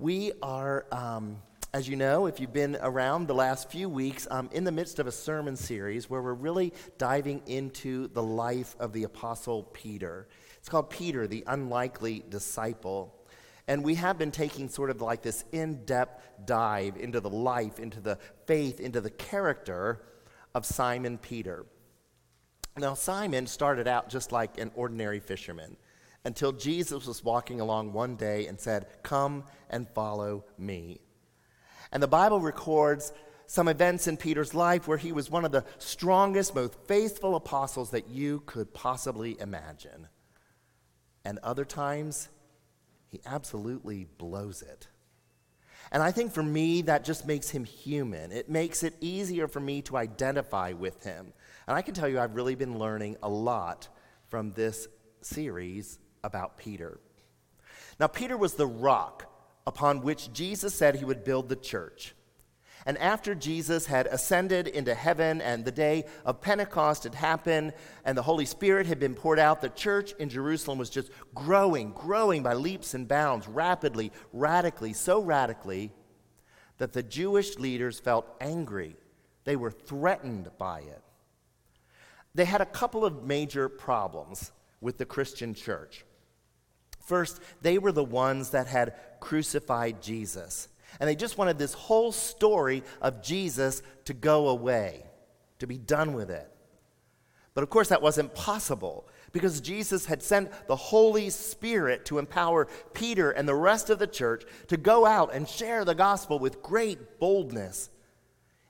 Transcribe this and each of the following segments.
We are, um, as you know, if you've been around the last few weeks, um, in the midst of a sermon series where we're really diving into the life of the Apostle Peter. It's called Peter, the Unlikely Disciple. And we have been taking sort of like this in depth dive into the life, into the faith, into the character of Simon Peter. Now, Simon started out just like an ordinary fisherman until Jesus was walking along one day and said, Come and follow me. And the Bible records some events in Peter's life where he was one of the strongest, most faithful apostles that you could possibly imagine. And other times, he absolutely blows it. And I think for me, that just makes him human. It makes it easier for me to identify with him. And I can tell you, I've really been learning a lot from this series about Peter. Now, Peter was the rock upon which Jesus said he would build the church. And after Jesus had ascended into heaven and the day of Pentecost had happened and the Holy Spirit had been poured out, the church in Jerusalem was just growing, growing by leaps and bounds, rapidly, radically, so radically that the Jewish leaders felt angry. They were threatened by it. They had a couple of major problems with the Christian church. First, they were the ones that had crucified Jesus. And they just wanted this whole story of Jesus to go away, to be done with it. But of course, that wasn't possible because Jesus had sent the Holy Spirit to empower Peter and the rest of the church to go out and share the gospel with great boldness.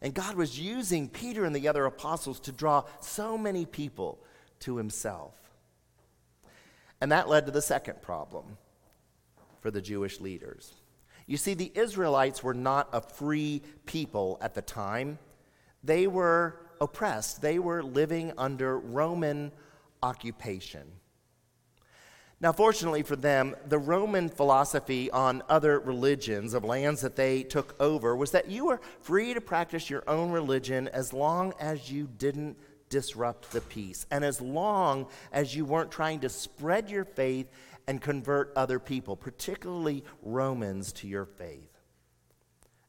And God was using Peter and the other apostles to draw so many people to himself. And that led to the second problem for the Jewish leaders. You see, the Israelites were not a free people at the time, they were oppressed, they were living under Roman occupation. Now, fortunately for them, the Roman philosophy on other religions of lands that they took over was that you were free to practice your own religion as long as you didn't disrupt the peace. And as long as you weren't trying to spread your faith and convert other people, particularly Romans, to your faith.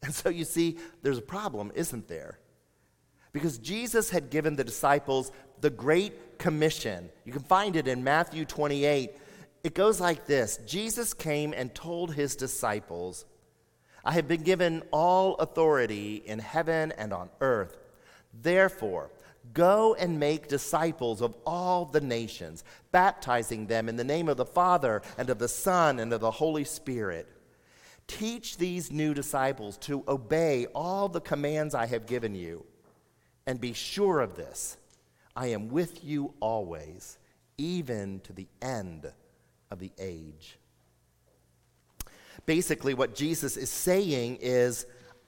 And so you see, there's a problem, isn't there? Because Jesus had given the disciples the Great Commission. You can find it in Matthew 28. It goes like this Jesus came and told his disciples, I have been given all authority in heaven and on earth. Therefore, Go and make disciples of all the nations, baptizing them in the name of the Father and of the Son and of the Holy Spirit. Teach these new disciples to obey all the commands I have given you. And be sure of this I am with you always, even to the end of the age. Basically, what Jesus is saying is,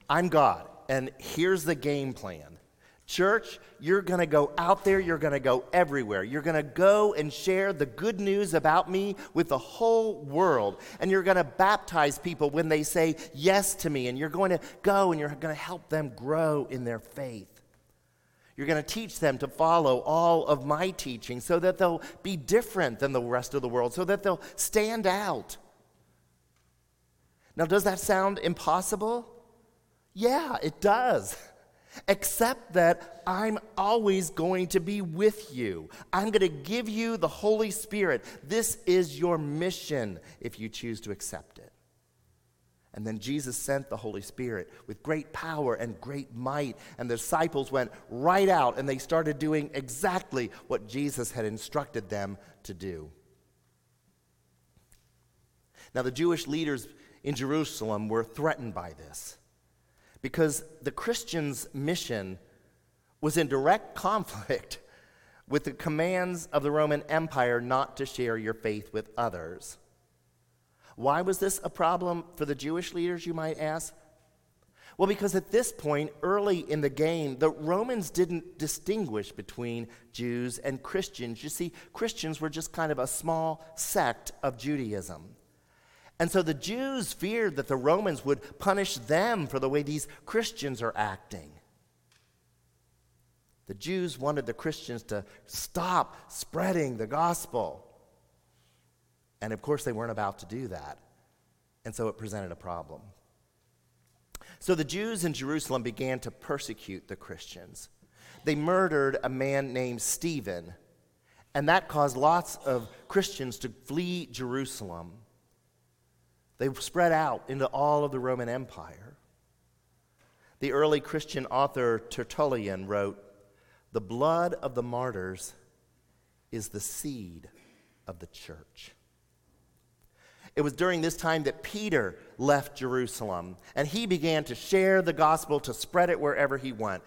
I'm God, and here's the game plan. Church, you're going to go out there, you're going to go everywhere. You're going to go and share the good news about me with the whole world. And you're going to baptize people when they say yes to me. And you're going to go and you're going to help them grow in their faith. You're going to teach them to follow all of my teaching so that they'll be different than the rest of the world, so that they'll stand out. Now, does that sound impossible? Yeah, it does. Except that I'm always going to be with you. I'm going to give you the Holy Spirit. This is your mission if you choose to accept it. And then Jesus sent the Holy Spirit with great power and great might. And the disciples went right out and they started doing exactly what Jesus had instructed them to do. Now, the Jewish leaders in Jerusalem were threatened by this because the Christian's mission was in direct conflict with the commands of the Roman Empire not to share your faith with others. Why was this a problem for the Jewish leaders, you might ask? Well, because at this point, early in the game, the Romans didn't distinguish between Jews and Christians. You see, Christians were just kind of a small sect of Judaism. And so the Jews feared that the Romans would punish them for the way these Christians are acting. The Jews wanted the Christians to stop spreading the gospel. And of course, they weren't about to do that. And so it presented a problem. So the Jews in Jerusalem began to persecute the Christians. They murdered a man named Stephen, and that caused lots of Christians to flee Jerusalem. They spread out into all of the Roman Empire. The early Christian author Tertullian wrote, The blood of the martyrs is the seed of the church. It was during this time that Peter left Jerusalem and he began to share the gospel, to spread it wherever he went.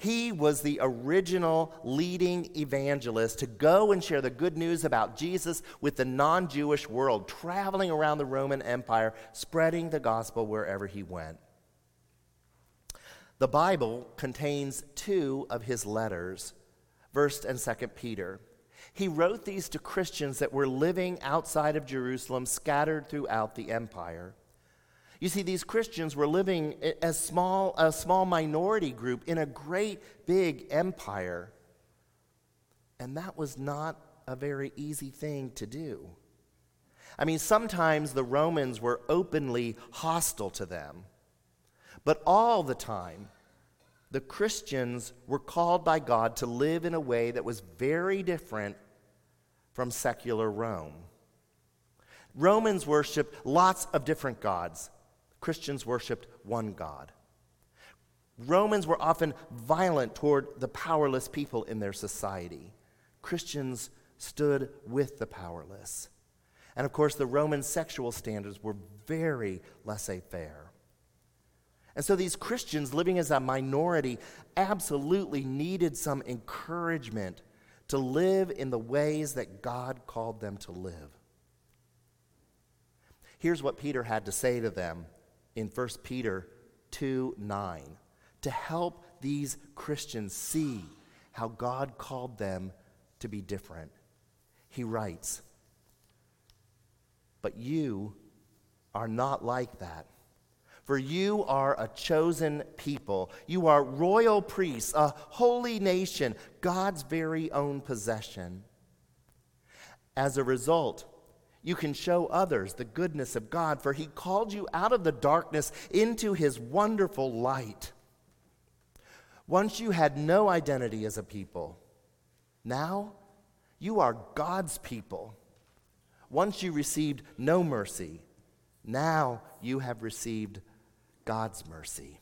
He was the original leading evangelist to go and share the good news about Jesus with the non Jewish world, traveling around the Roman Empire, spreading the gospel wherever he went. The Bible contains two of his letters, 1st and 2nd Peter. He wrote these to Christians that were living outside of Jerusalem, scattered throughout the empire. You see, these Christians were living as small, a small minority group in a great big empire. And that was not a very easy thing to do. I mean, sometimes the Romans were openly hostile to them, but all the time, the Christians were called by God to live in a way that was very different from secular Rome. Romans worshiped lots of different gods. Christians worshiped one God. Romans were often violent toward the powerless people in their society. Christians stood with the powerless. And of course, the Roman sexual standards were very laissez faire. And so these Christians living as a minority absolutely needed some encouragement to live in the ways that God called them to live. Here's what Peter had to say to them in 1 Peter 2 9 to help these Christians see how God called them to be different. He writes, But you are not like that. For you are a chosen people. You are royal priests, a holy nation, God's very own possession. As a result, you can show others the goodness of God, for He called you out of the darkness into His wonderful light. Once you had no identity as a people, now you are God's people. Once you received no mercy, now you have received God's mercy.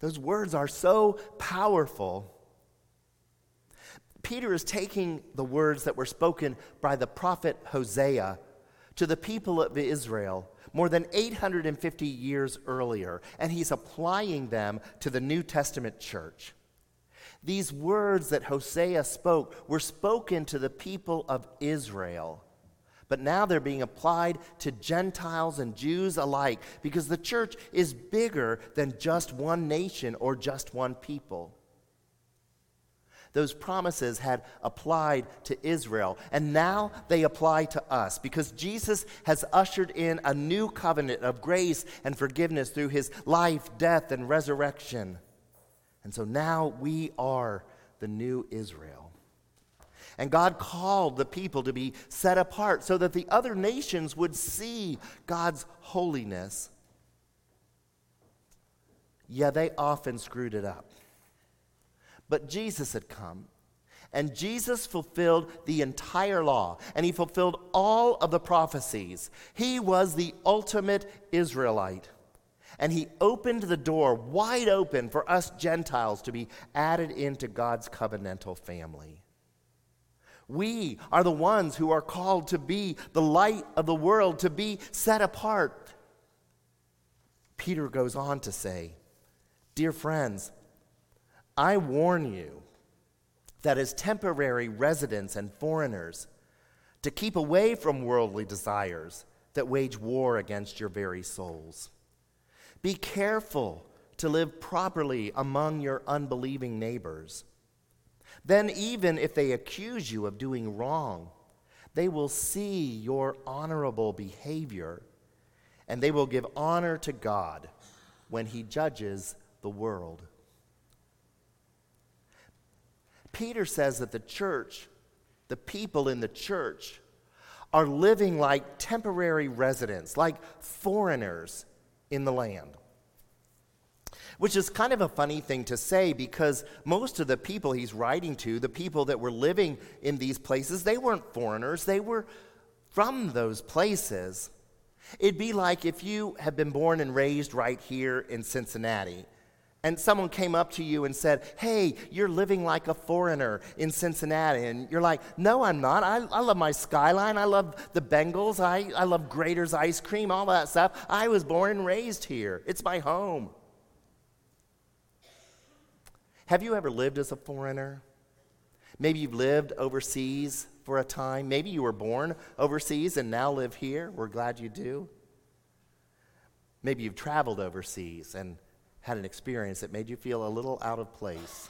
Those words are so powerful. Peter is taking the words that were spoken by the prophet Hosea to the people of Israel more than 850 years earlier, and he's applying them to the New Testament church. These words that Hosea spoke were spoken to the people of Israel but now they're being applied to Gentiles and Jews alike because the church is bigger than just one nation or just one people. Those promises had applied to Israel, and now they apply to us because Jesus has ushered in a new covenant of grace and forgiveness through his life, death, and resurrection. And so now we are the new Israel. And God called the people to be set apart so that the other nations would see God's holiness. Yeah, they often screwed it up. But Jesus had come, and Jesus fulfilled the entire law, and he fulfilled all of the prophecies. He was the ultimate Israelite. And he opened the door wide open for us Gentiles to be added into God's covenantal family. We are the ones who are called to be the light of the world, to be set apart. Peter goes on to say, Dear friends, I warn you that as temporary residents and foreigners, to keep away from worldly desires that wage war against your very souls. Be careful to live properly among your unbelieving neighbors then, even if they accuse you of doing wrong, they will see your honorable behavior and they will give honor to God when He judges the world. Peter says that the church, the people in the church, are living like temporary residents, like foreigners in the land. Which is kind of a funny thing to say because most of the people he's writing to, the people that were living in these places, they weren't foreigners, they were from those places. It'd be like if you had been born and raised right here in Cincinnati and someone came up to you and said, Hey, you're living like a foreigner in Cincinnati. And you're like, No, I'm not. I, I love my skyline. I love the Bengals. I, I love Graeter's ice cream, all that stuff. I was born and raised here. It's my home. Have you ever lived as a foreigner? Maybe you've lived overseas for a time. Maybe you were born overseas and now live here. We're glad you do. Maybe you've traveled overseas and had an experience that made you feel a little out of place.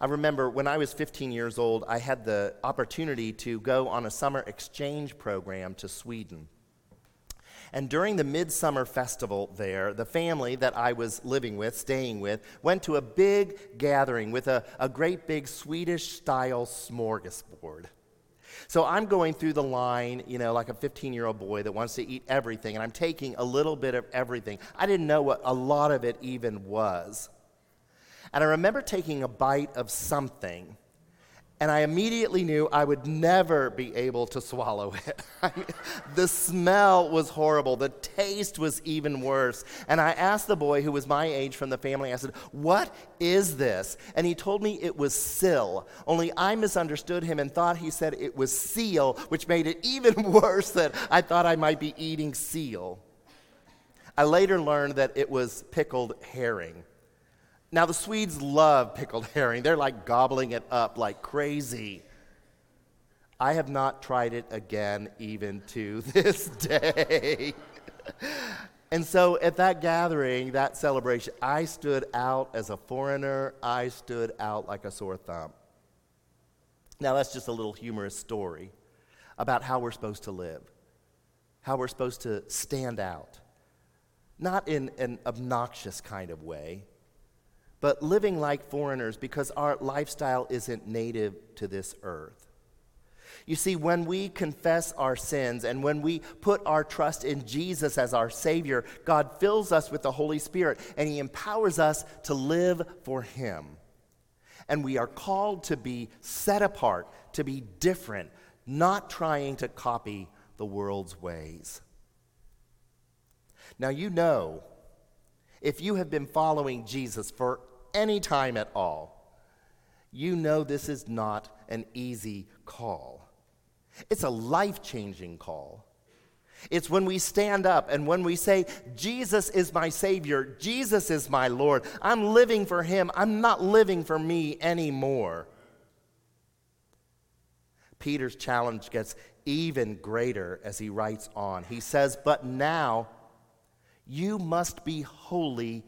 I remember when I was 15 years old, I had the opportunity to go on a summer exchange program to Sweden. And during the Midsummer Festival there, the family that I was living with, staying with, went to a big gathering with a, a great big Swedish style smorgasbord. So I'm going through the line, you know, like a 15 year old boy that wants to eat everything, and I'm taking a little bit of everything. I didn't know what a lot of it even was. And I remember taking a bite of something and I immediately knew I would never be able to swallow it. the smell was horrible. The taste was even worse. And I asked the boy who was my age from the family, I said, What is this? And he told me it was sill. Only I misunderstood him and thought he said it was seal, which made it even worse that I thought I might be eating seal. I later learned that it was pickled herring. Now, the Swedes love pickled herring. They're like gobbling it up like crazy. I have not tried it again, even to this day. and so at that gathering, that celebration, I stood out as a foreigner. I stood out like a sore thumb. Now, that's just a little humorous story about how we're supposed to live, how we're supposed to stand out. Not in an obnoxious kind of way, but living like foreigners because our lifestyle isn't native to this earth. You see, when we confess our sins and when we put our trust in Jesus as our Savior, God fills us with the Holy Spirit and He empowers us to live for Him. And we are called to be set apart, to be different, not trying to copy the world's ways. Now, you know, if you have been following Jesus for any time at all, you know this is not an easy call. It's a life changing call. It's when we stand up and when we say, Jesus is my Savior, Jesus is my Lord, I'm living for Him, I'm not living for me anymore. Peter's challenge gets even greater as he writes on. He says, But now you must be holy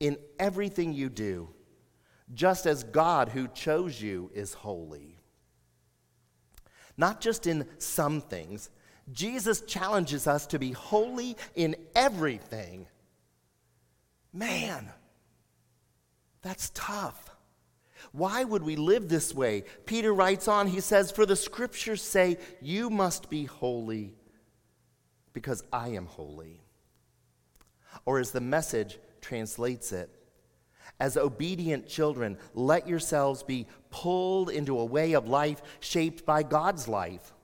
in everything you do, just as God who chose you is holy. Not just in some things, Jesus challenges us to be holy in everything. Man, that's tough. Why would we live this way? Peter writes on, he says, For the scriptures say, You must be holy because I am holy. Or is the message translates it. As obedient children, let yourselves be pulled into a way of life shaped by God's life.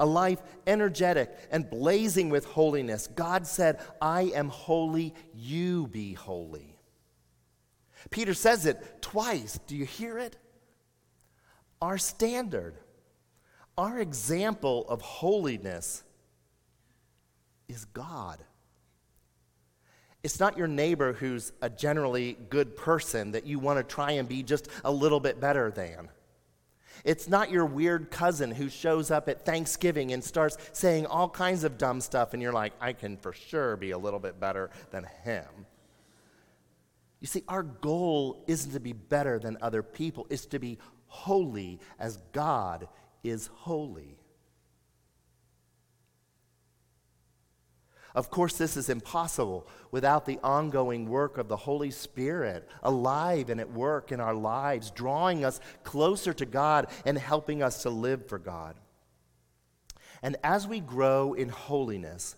A life energetic and blazing with holiness. God said, I am holy, you be holy. Peter says it twice. Do you hear it? Our standard, our example of holiness is God. It's not your neighbor who's a generally good person that you want to try and be just a little bit better than. It's not your weird cousin who shows up at Thanksgiving and starts saying all kinds of dumb stuff, and you're like, I can for sure be a little bit better than him. You see, our goal isn't to be better than other people, it's to be holy as God is holy. Of course, this is impossible without the ongoing work of the Holy Spirit, alive and at work in our lives, drawing us closer to God and helping us to live for God. And as we grow in holiness,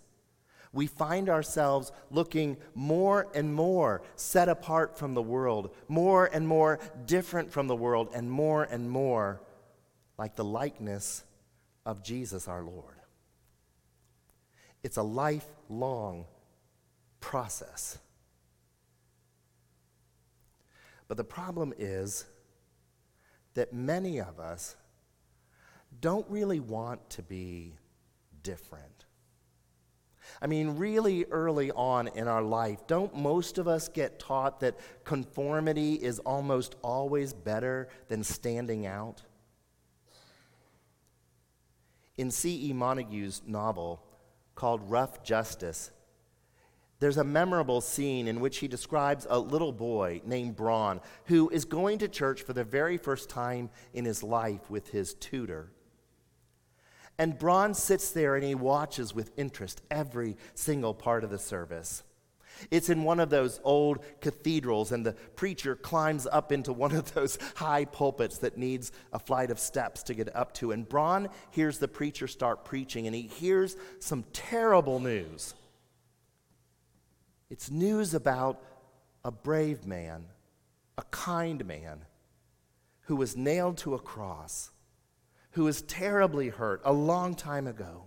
we find ourselves looking more and more set apart from the world, more and more different from the world, and more and more like the likeness of Jesus our Lord. It's a lifelong process. But the problem is that many of us don't really want to be different. I mean, really early on in our life, don't most of us get taught that conformity is almost always better than standing out? In C.E. Montague's novel called Rough Justice, there's a memorable scene in which he describes a little boy named Bron who is going to church for the very first time in his life with his tutor. And Bron sits there and he watches with interest every single part of the service. It's in one of those old cathedrals, and the preacher climbs up into one of those high pulpits that needs a flight of steps to get up to. And Bron hears the preacher start preaching, and he hears some terrible news. It's news about a brave man, a kind man, who was nailed to a cross who was terribly hurt a long time ago.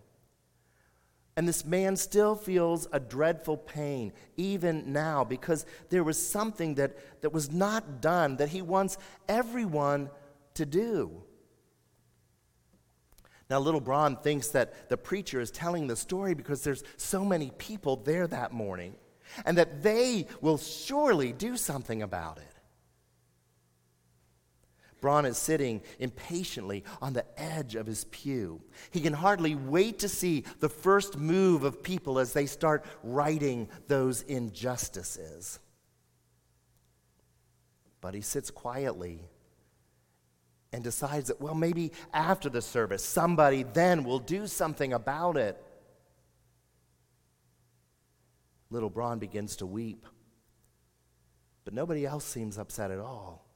And this man still feels a dreadful pain even now because there was something that, that was not done that he wants everyone to do. Now, little Bron thinks that the preacher is telling the story because there's so many people there that morning and that they will surely do something about it. Bron is sitting impatiently on the edge of his pew. He can hardly wait to see the first move of people as they start righting those injustices. But he sits quietly and decides that, well, maybe after the service, somebody then will do something about it. Little Bron begins to weep, but nobody else seems upset at all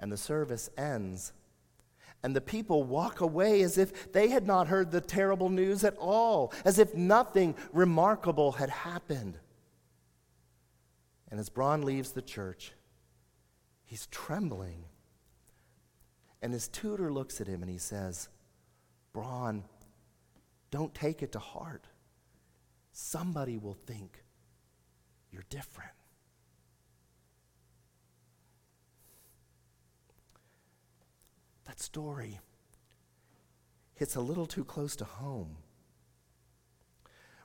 and the service ends. And the people walk away as if they had not heard the terrible news at all, as if nothing remarkable had happened. And as Bron leaves the church, he's trembling. And his tutor looks at him and he says, Bron, don't take it to heart. Somebody will think you're different. That story hits a little too close to home.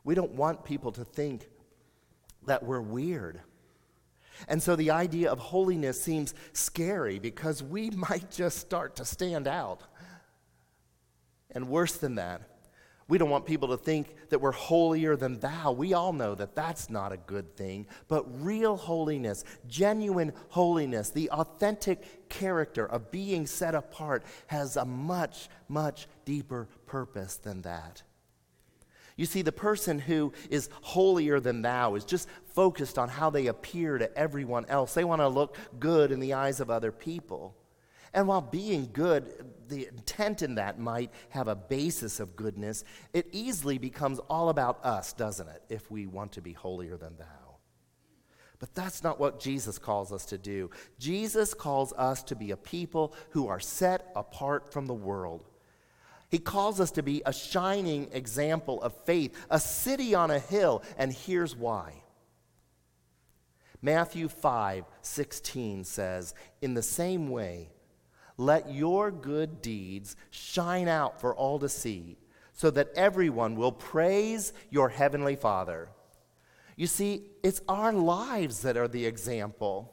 We don't want people to think that we're weird. And so the idea of holiness seems scary because we might just start to stand out. And worse than that, we don't want people to think that we're holier than thou. We all know that that's not a good thing. But real holiness, genuine holiness, the authentic character of being set apart has a much, much deeper purpose than that. You see, the person who is holier than thou is just focused on how they appear to everyone else. They want to look good in the eyes of other people. And while being good, the intent in that might have a basis of goodness, it easily becomes all about us, doesn't it, if we want to be holier than thou. But that's not what Jesus calls us to do. Jesus calls us to be a people who are set apart from the world. He calls us to be a shining example of faith, a city on a hill, and here's why. Matthew 5 16 says, In the same way, let your good deeds shine out for all to see, so that everyone will praise your heavenly Father. You see, it's our lives that are the example.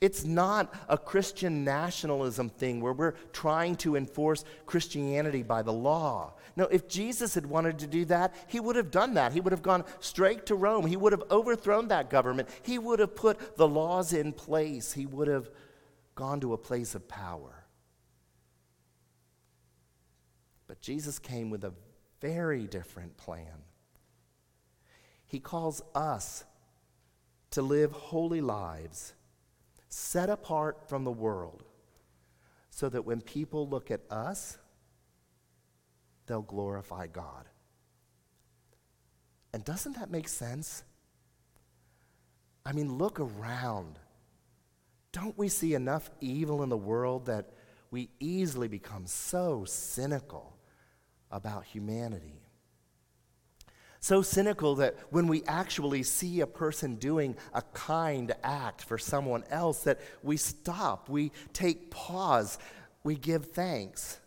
It's not a Christian nationalism thing where we're trying to enforce Christianity by the law. No, if Jesus had wanted to do that, he would have done that. He would have gone straight to Rome. He would have overthrown that government. He would have put the laws in place. He would have gone to a place of power. But Jesus came with a very different plan. He calls us to live holy lives, set apart from the world, so that when people look at us, they'll glorify God. And doesn't that make sense? I mean, look around. Don't we see enough evil in the world that we easily become so cynical about humanity? So cynical that when we actually see a person doing a kind act for someone else that we stop, we take pause, we give thanks.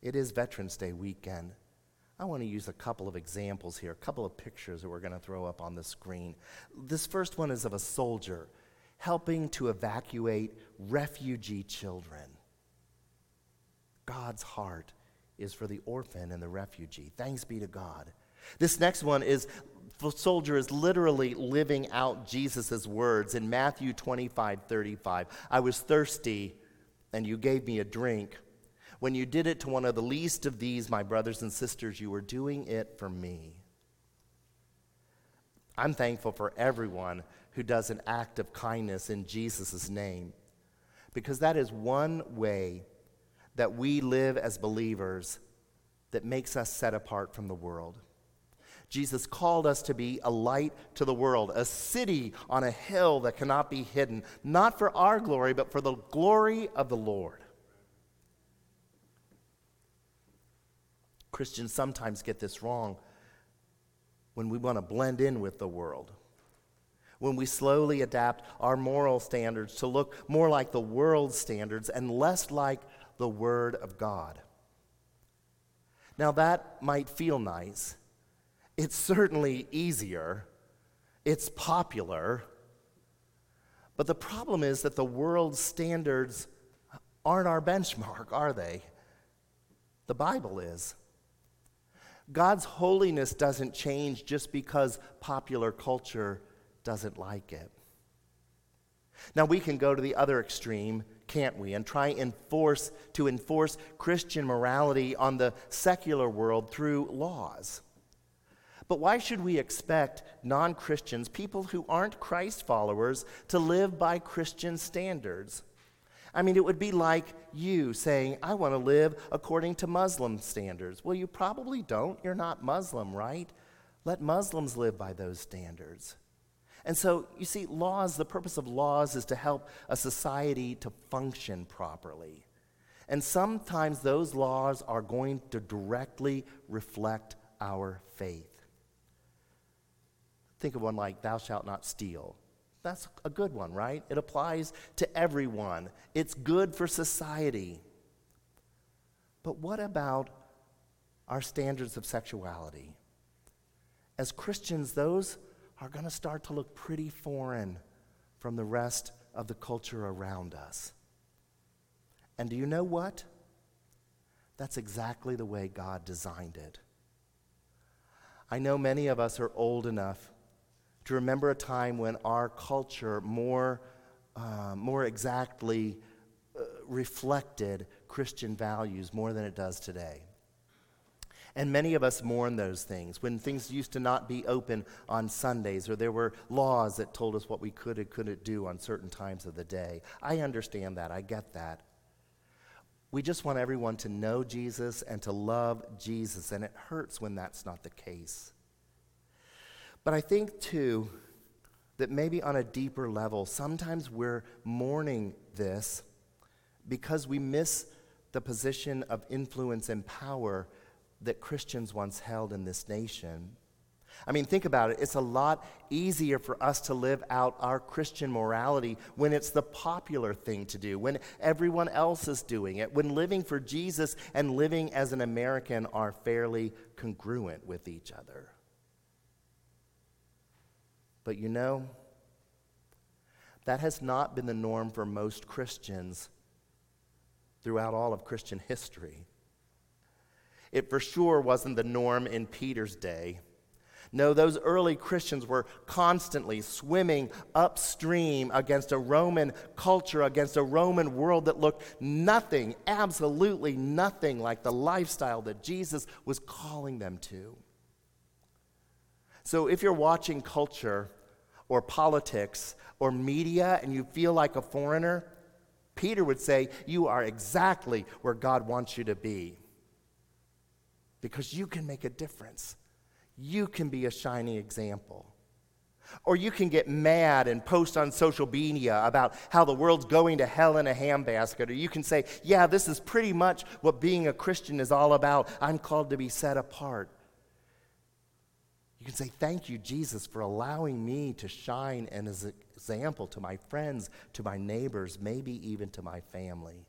It is Veterans Day weekend. I want to use a couple of examples here, a couple of pictures that we're going to throw up on the screen. This first one is of a soldier helping to evacuate refugee children. God's heart is for the orphan and the refugee. Thanks be to God. This next one is the soldier is literally living out Jesus' words in Matthew 25 35. I was thirsty, and you gave me a drink. When you did it to one of the least of these, my brothers and sisters, you were doing it for me. I'm thankful for everyone who does an act of kindness in Jesus' name, because that is one way that we live as believers that makes us set apart from the world. Jesus called us to be a light to the world, a city on a hill that cannot be hidden, not for our glory, but for the glory of the Lord. Christians sometimes get this wrong when we want to blend in with the world. When we slowly adapt our moral standards to look more like the world's standards and less like the Word of God. Now, that might feel nice. It's certainly easier. It's popular. But the problem is that the world's standards aren't our benchmark, are they? The Bible is. God's holiness doesn't change just because popular culture doesn't like it. Now we can go to the other extreme, can't we, and try enforce to enforce Christian morality on the secular world through laws. But why should we expect non-Christians, people who aren't Christ followers, to live by Christian standards? I mean, it would be like you saying, I want to live according to Muslim standards. Well, you probably don't. You're not Muslim, right? Let Muslims live by those standards. And so, you see, laws, the purpose of laws is to help a society to function properly. And sometimes those laws are going to directly reflect our faith. Think of one like, Thou shalt not steal. That's a good one, right? It applies to everyone, it's good for society. But what about our standards of sexuality? As Christians, those are going to start to look pretty foreign from the rest of the culture around us. And do you know what? That's exactly the way God designed it. I know many of us are old enough to remember a time when our culture more, uh, more exactly uh, reflected Christian values more than it does today. And many of us mourn those things when things used to not be open on Sundays or there were laws that told us what we could and couldn't do on certain times of the day. I understand that. I get that. We just want everyone to know Jesus and to love Jesus, and it hurts when that's not the case. But I think, too, that maybe on a deeper level, sometimes we're mourning this because we miss the position of influence and power that Christians once held in this nation. I mean, think about it. It's a lot easier for us to live out our Christian morality when it's the popular thing to do, when everyone else is doing it, when living for Jesus and living as an American are fairly congruent with each other. But you know, that has not been the norm for most Christians throughout all of Christian history. It for sure wasn't the norm in Peter's day. No, those early Christians were constantly swimming upstream against a Roman culture, against a Roman world that looked nothing, absolutely nothing like the lifestyle that Jesus was calling them to. So if you're watching culture or politics or media and you feel like a foreigner, Peter would say, You are exactly where God wants you to be because you can make a difference. You can be a shining example. Or you can get mad and post on social media about how the world's going to hell in a handbasket. Or you can say, Yeah, this is pretty much what being a Christian is all about. I'm called to be set apart. You can say, Thank you, Jesus, for allowing me to shine as an example to my friends, to my neighbors, maybe even to my family.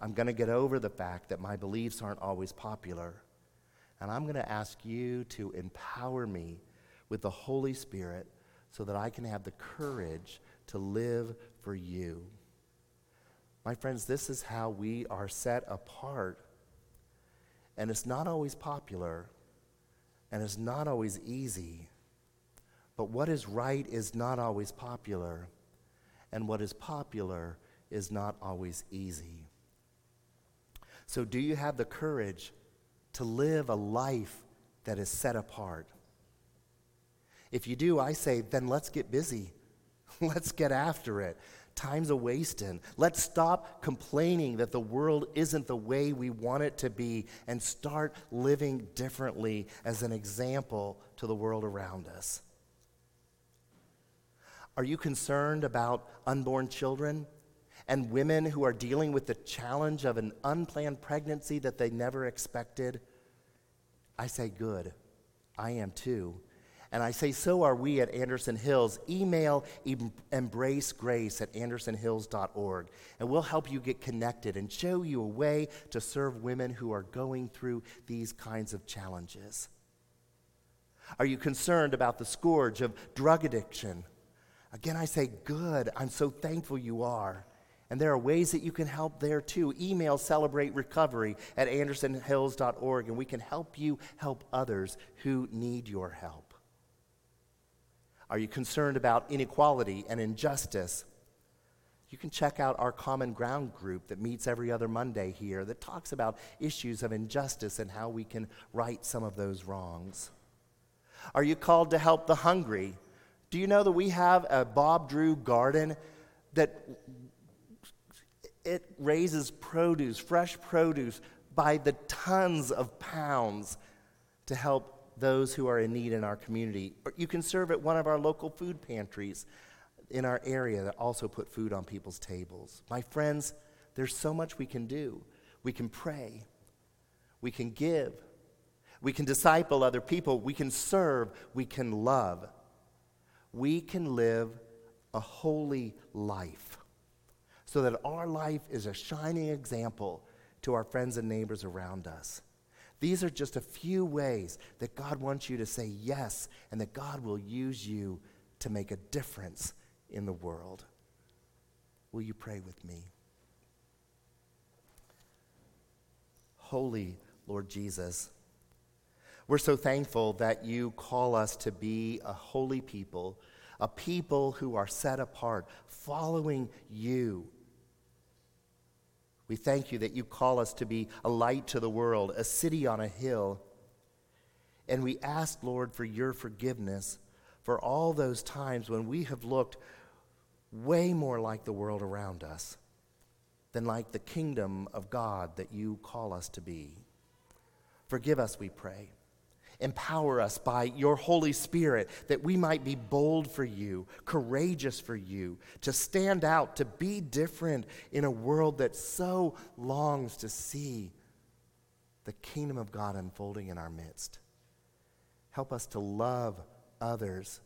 I'm going to get over the fact that my beliefs aren't always popular. And I'm going to ask you to empower me with the Holy Spirit so that I can have the courage to live for you. My friends, this is how we are set apart. And it's not always popular, and it's not always easy. But what is right is not always popular, and what is popular is not always easy. So, do you have the courage to live a life that is set apart? If you do, I say, then let's get busy. let's get after it. Time's a wasting. Let's stop complaining that the world isn't the way we want it to be and start living differently as an example to the world around us. Are you concerned about unborn children and women who are dealing with the challenge of an unplanned pregnancy that they never expected? I say, good. I am too. And I say, so are we at Anderson Hills. Email embrace grace at andersonhills.org, and we'll help you get connected and show you a way to serve women who are going through these kinds of challenges. Are you concerned about the scourge of drug addiction? Again, I say, good. I'm so thankful you are. And there are ways that you can help there too. Email celebrate recovery at andersonhills.org, and we can help you help others who need your help. Are you concerned about inequality and injustice? You can check out our Common Ground group that meets every other Monday here that talks about issues of injustice and how we can right some of those wrongs. Are you called to help the hungry? Do you know that we have a Bob Drew garden that it raises produce, fresh produce by the tons of pounds to help those who are in need in our community. Or you can serve at one of our local food pantries in our area that also put food on people's tables. My friends, there's so much we can do. We can pray, we can give, we can disciple other people, we can serve, we can love. We can live a holy life so that our life is a shining example to our friends and neighbors around us. These are just a few ways that God wants you to say yes and that God will use you to make a difference in the world. Will you pray with me? Holy Lord Jesus, we're so thankful that you call us to be a holy people, a people who are set apart, following you we thank you that you call us to be a light to the world, a city on a hill. And we ask, Lord, for your forgiveness for all those times when we have looked way more like the world around us than like the kingdom of God that you call us to be. Forgive us, we pray. Empower us by your Holy Spirit that we might be bold for you, courageous for you, to stand out, to be different in a world that so longs to see the kingdom of God unfolding in our midst. Help us to love others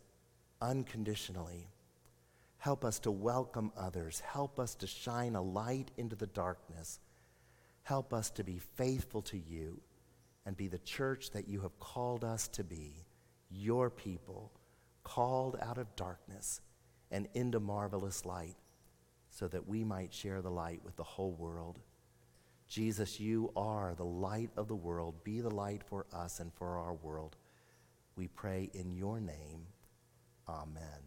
unconditionally. Help us to welcome others. Help us to shine a light into the darkness. Help us to be faithful to you and be the church that you have called us to be, your people, called out of darkness and into marvelous light, so that we might share the light with the whole world. Jesus, you are the light of the world. Be the light for us and for our world. We pray in your name. Amen.